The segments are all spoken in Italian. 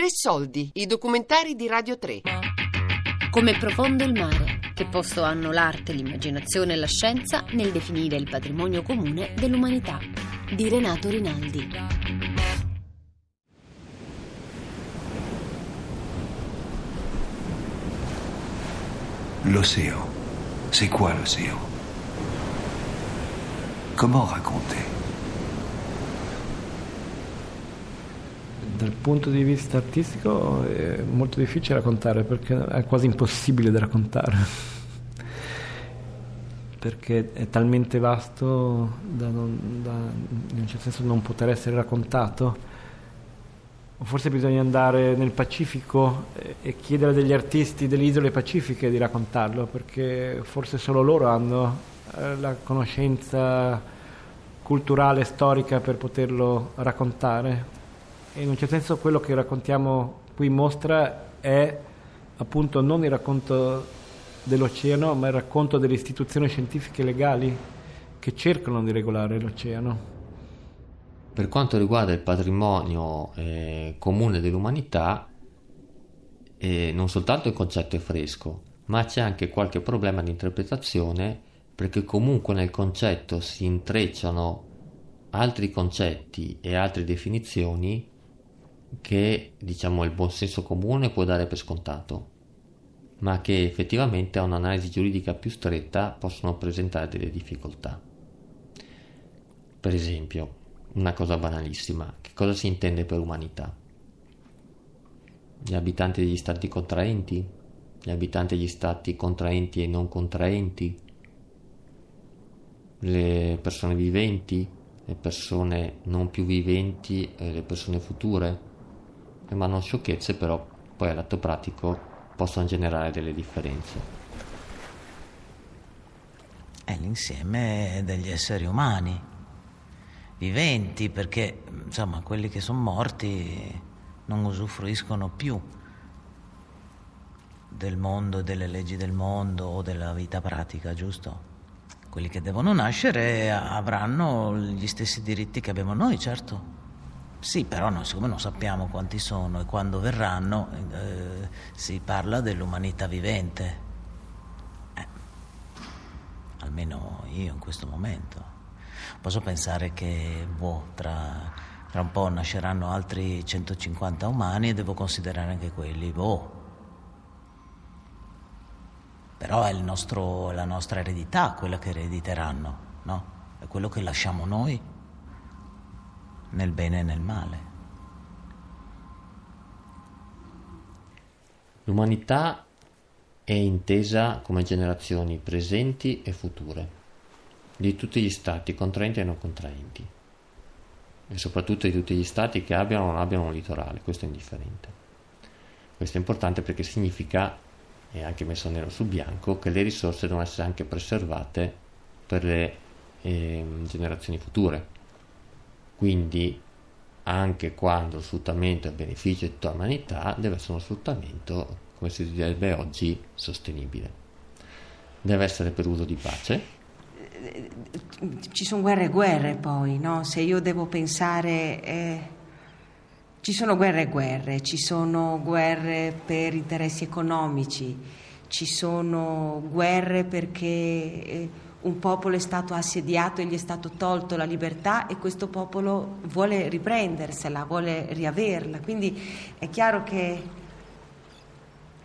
Tre soldi, i documentari di Radio 3. Come profondo il mare, che posto hanno l'arte, l'immaginazione e la scienza nel definire il patrimonio comune dell'umanità, di Renato Rinaldi. L'océan. C'est quoi l'océan Comment raconter Dal punto di vista artistico è molto difficile raccontare perché è quasi impossibile da raccontare. perché è talmente vasto da, non, da in un certo senso non poter essere raccontato. Forse bisogna andare nel Pacifico e chiedere degli artisti delle isole pacifiche di raccontarlo, perché forse solo loro hanno eh, la conoscenza culturale, storica per poterlo raccontare e in un certo senso quello che raccontiamo qui in mostra è appunto non il racconto dell'oceano, ma il racconto delle istituzioni scientifiche legali che cercano di regolare l'oceano. Per quanto riguarda il patrimonio eh, comune dell'umanità, eh, non soltanto il concetto è fresco, ma c'è anche qualche problema di interpretazione perché comunque nel concetto si intrecciano altri concetti e altre definizioni che diciamo il buon senso comune può dare per scontato, ma che effettivamente a un'analisi giuridica più stretta possono presentare delle difficoltà. Per esempio, una cosa banalissima, che cosa si intende per umanità? Gli abitanti degli stati contraenti? Gli abitanti degli stati contraenti e non contraenti? Le persone viventi? Le persone non più viventi e le persone future? Rimangono sciocchezze, però poi all'atto pratico possono generare delle differenze. È l'insieme degli esseri umani, viventi, perché insomma quelli che sono morti non usufruiscono più del mondo, delle leggi del mondo o della vita pratica, giusto? Quelli che devono nascere avranno gli stessi diritti che abbiamo noi, certo. Sì, però no, siccome non sappiamo quanti sono e quando verranno, eh, si parla dell'umanità vivente. Eh, almeno io in questo momento. Posso pensare che boh, tra, tra, un po' nasceranno altri 150 umani e devo considerare anche quelli. Boh. Però è nostro, la nostra eredità quella che erediteranno, no? È quello che lasciamo noi nel bene e nel male. L'umanità è intesa come generazioni presenti e future, di tutti gli stati, contraenti e non contraenti, e soprattutto di tutti gli stati che abbiano o non abbiano un litorale, questo è indifferente. Questo è importante perché significa, è anche messo nero su bianco, che le risorse devono essere anche preservate per le eh, generazioni future quindi anche quando lo sfruttamento è a beneficio di tutta l'umanità, deve essere uno sfruttamento, come si direbbe oggi, sostenibile. Deve essere per uso di pace. Ci sono guerre e guerre poi, no? Se io devo pensare... Eh, ci sono guerre e guerre, ci sono guerre per interessi economici, ci sono guerre perché... Eh, un popolo è stato assediato e gli è stato tolto la libertà e questo popolo vuole riprendersela, vuole riaverla. Quindi è chiaro che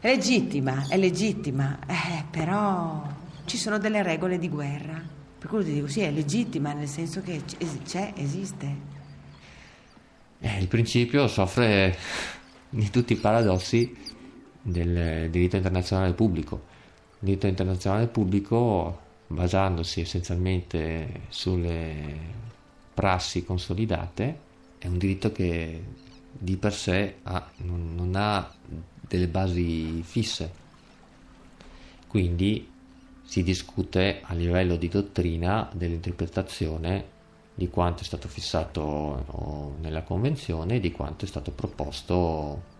è legittima, è legittima, eh, però ci sono delle regole di guerra. Per cui ti dico sì, è legittima nel senso che c'è, esiste. Eh, il principio soffre di tutti i paradossi del diritto internazionale pubblico. Il diritto internazionale pubblico basandosi essenzialmente sulle prassi consolidate, è un diritto che di per sé ha, non, non ha delle basi fisse. Quindi si discute a livello di dottrina dell'interpretazione di quanto è stato fissato nella convenzione e di quanto è stato proposto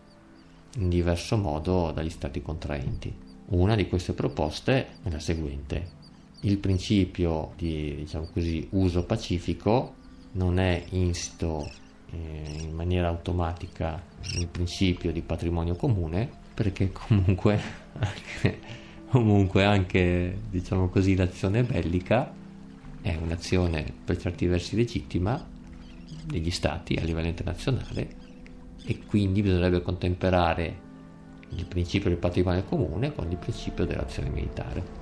in diverso modo dagli stati contraenti. Una di queste proposte è la seguente il principio di diciamo così, uso pacifico non è insito eh, in maniera automatica il principio di patrimonio comune perché comunque anche, comunque anche diciamo così l'azione bellica è un'azione per certi versi legittima degli stati a livello internazionale e quindi bisognerebbe contemperare il principio del patrimonio comune con il principio dell'azione militare.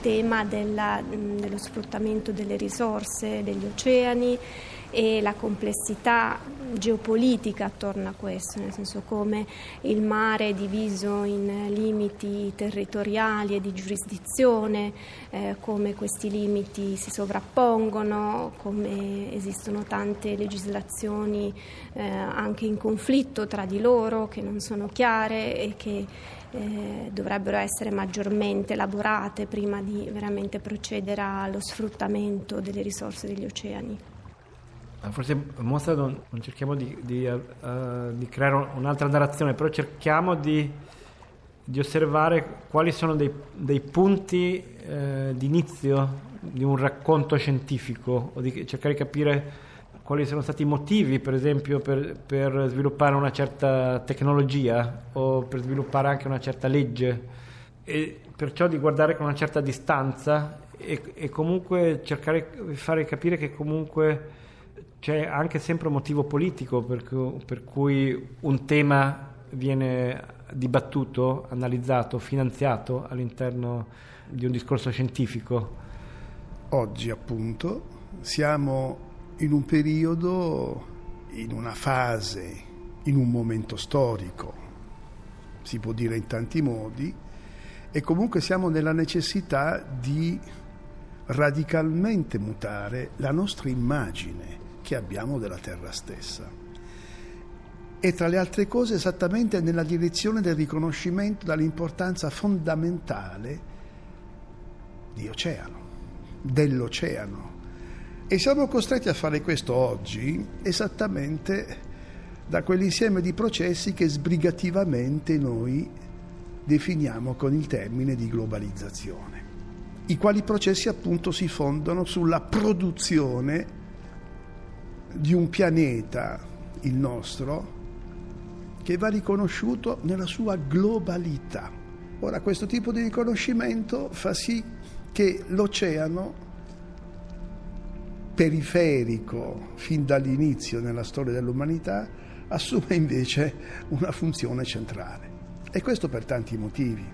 Tema della, dello sfruttamento delle risorse degli oceani e la complessità geopolitica attorno a questo, nel senso come il mare è diviso in limiti territoriali e di giurisdizione, eh, come questi limiti si sovrappongono, come esistono tante legislazioni eh, anche in conflitto tra di loro che non sono chiare e che eh, dovrebbero essere maggiormente elaborate prima di veramente procedere allo sfruttamento delle risorse degli oceani. Forse mostra non, non cerchiamo di, di, uh, di, creare un'altra narrazione, però cerchiamo di, di osservare quali sono dei, dei punti uh, di inizio di un racconto scientifico o di cercare di capire quali sono stati i motivi, per esempio, per, per, sviluppare una certa tecnologia o per sviluppare anche una certa legge. E perciò di guardare con una certa distanza e, e comunque cercare di fare capire che comunque c'è anche sempre un motivo politico per cui, per cui un tema viene dibattuto, analizzato, finanziato all'interno di un discorso scientifico. Oggi appunto siamo in un periodo, in una fase, in un momento storico, si può dire in tanti modi, e comunque siamo nella necessità di radicalmente mutare la nostra immagine che abbiamo della Terra stessa. E tra le altre cose esattamente nella direzione del riconoscimento dell'importanza fondamentale di oceano, dell'oceano, e siamo costretti a fare questo oggi esattamente da quell'insieme di processi che sbrigativamente noi definiamo con il termine di globalizzazione, i quali processi appunto si fondano sulla produzione di un pianeta, il nostro, che va riconosciuto nella sua globalità. Ora questo tipo di riconoscimento fa sì che l'oceano periferico fin dall'inizio nella storia dell'umanità, assume invece una funzione centrale. E questo per tanti motivi.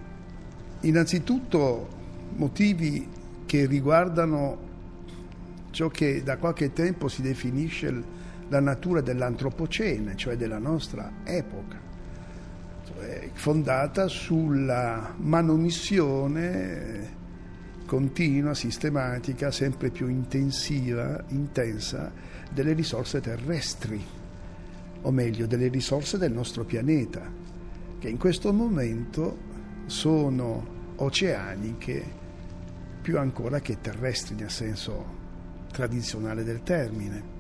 Innanzitutto motivi che riguardano ciò che da qualche tempo si definisce la natura dell'antropocene, cioè della nostra epoca, cioè fondata sulla manomissione continua, sistematica, sempre più intensiva, intensa delle risorse terrestri, o meglio delle risorse del nostro pianeta, che in questo momento sono oceaniche più ancora che terrestri nel senso tradizionale del termine.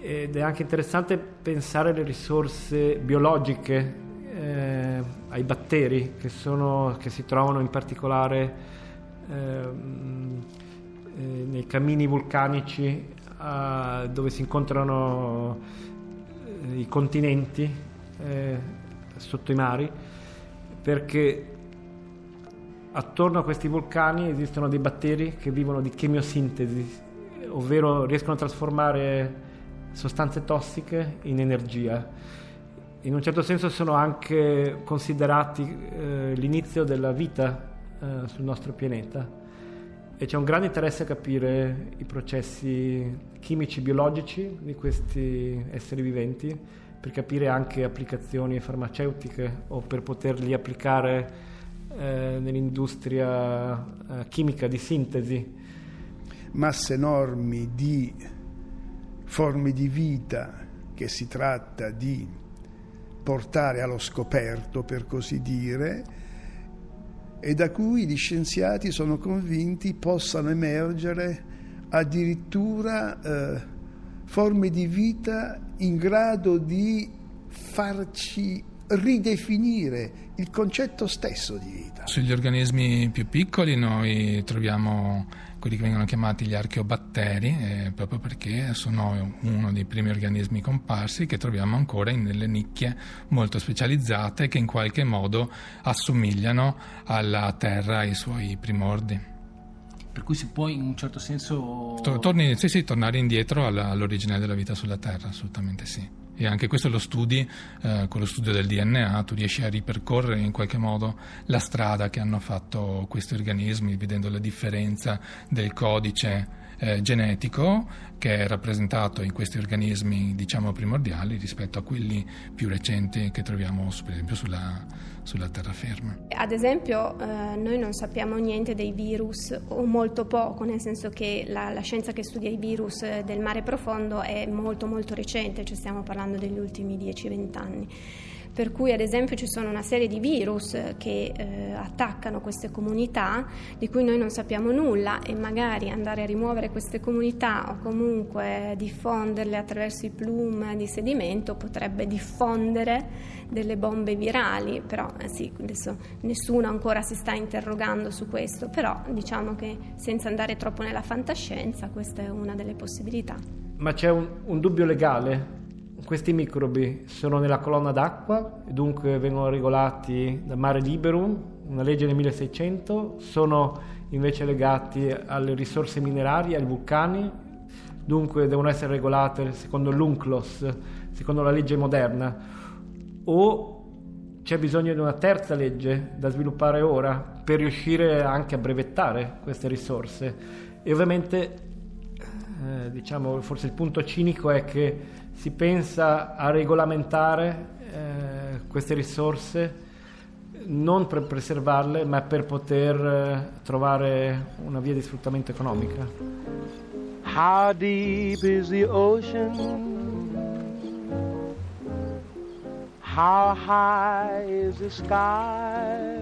Ed è anche interessante pensare alle risorse biologiche, eh, ai batteri che, sono, che si trovano in particolare Ehm, eh, nei cammini vulcanici eh, dove si incontrano eh, i continenti eh, sotto i mari perché attorno a questi vulcani esistono dei batteri che vivono di chemiosintesi ovvero riescono a trasformare sostanze tossiche in energia in un certo senso sono anche considerati eh, l'inizio della vita eh, sul nostro pianeta e c'è un grande interesse a capire i processi chimici biologici di questi esseri viventi per capire anche applicazioni farmaceutiche o per poterli applicare eh, nell'industria eh, chimica di sintesi. Masse enormi di forme di vita che si tratta di portare allo scoperto, per così dire, e da cui gli scienziati sono convinti possano emergere addirittura eh, forme di vita in grado di farci ridefinire il concetto stesso di vita. Sugli organismi più piccoli noi troviamo quelli che vengono chiamati gli archeobatteri, eh, proprio perché sono uno dei primi organismi comparsi che troviamo ancora in delle nicchie molto specializzate che in qualche modo assomigliano alla Terra e ai suoi primordi. Per cui si può in un certo senso... Torni, sì, sì, tornare indietro all'origine della vita sulla Terra, assolutamente sì e anche questo lo studi eh, con lo studio del DNA, tu riesci a ripercorrere in qualche modo la strada che hanno fatto questi organismi, vedendo la differenza del codice eh, genetico che è rappresentato in questi organismi diciamo primordiali rispetto a quelli più recenti che troviamo per esempio sulla, sulla terraferma. Ad esempio eh, noi non sappiamo niente dei virus o molto poco, nel senso che la, la, scienza che studia i virus del mare profondo è molto molto recente, cioè stiamo parlando degli ultimi 10-20 anni per cui ad esempio ci sono una serie di virus che eh, attaccano queste comunità di cui noi non sappiamo nulla e magari andare a rimuovere queste comunità o comunque diffonderle attraverso i plume di sedimento potrebbe diffondere delle bombe virali, però eh sì, adesso nessuno ancora si sta interrogando su questo, però diciamo che senza andare troppo nella fantascienza questa è una delle possibilità. Ma c'è un, un dubbio legale questi microbi sono nella colonna d'acqua e dunque vengono regolati dal mare liberum, una legge del 1600, sono invece legati alle risorse minerarie, ai vulcani, dunque devono essere regolate secondo l'UNCLOS, secondo la legge moderna, o c'è bisogno di una terza legge da sviluppare ora per riuscire anche a brevettare queste risorse. E ovviamente, eh, diciamo, forse il punto cinico è che si pensa a regolamentare eh, queste risorse non per preservarle ma per poter eh, trovare una via di sfruttamento economica. How deep is the ocean? How high is the sky?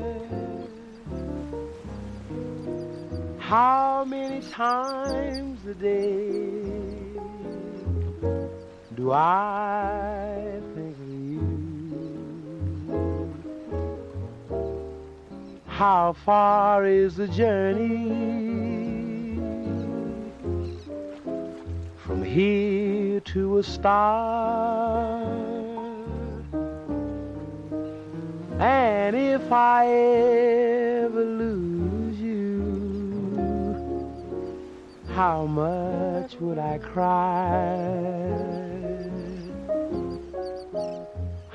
How many times a day? Do I think of you? How far is the journey from here to a star? And if I ever lose you, how much would I cry?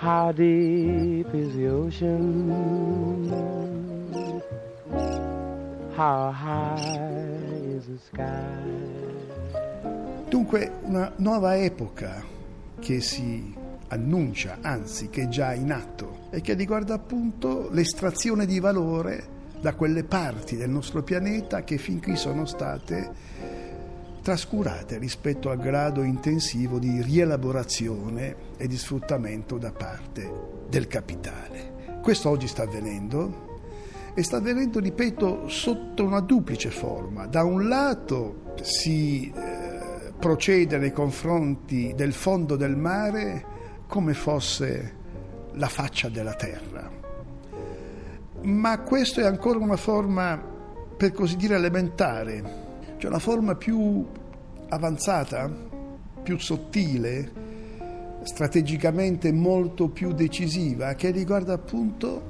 How deep is the ocean? How high is the sky? Dunque, una nuova epoca che si annuncia, anzi che è già in atto e che riguarda appunto l'estrazione di valore da quelle parti del nostro pianeta che fin qui sono state trascurate rispetto al grado intensivo di rielaborazione e di sfruttamento da parte del capitale. Questo oggi sta avvenendo e sta avvenendo, ripeto, sotto una duplice forma. Da un lato si eh, procede nei confronti del fondo del mare come fosse la faccia della terra, ma questo è ancora una forma, per così dire, elementare c'è una forma più avanzata, più sottile, strategicamente molto più decisiva, che riguarda appunto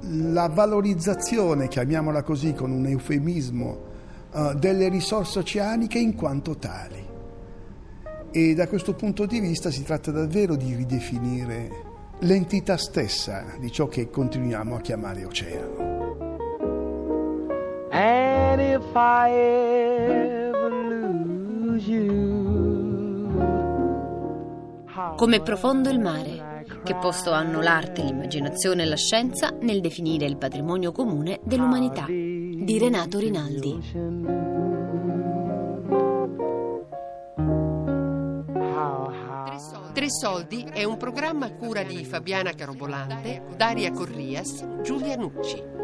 la valorizzazione, chiamiamola così con un eufemismo, uh, delle risorse oceaniche in quanto tali. E da questo punto di vista si tratta davvero di ridefinire l'entità stessa di ciò che continuiamo a chiamare oceano. And if I ever lose you, Come profondo il mare, che posto hanno l'arte, l'immaginazione e la scienza nel definire il patrimonio comune dell'umanità, di Renato Rinaldi. Tre soldi Tre Soldi è un programma a cura di Fabiana Carobolante, Daria Corrias, Giulia Nucci.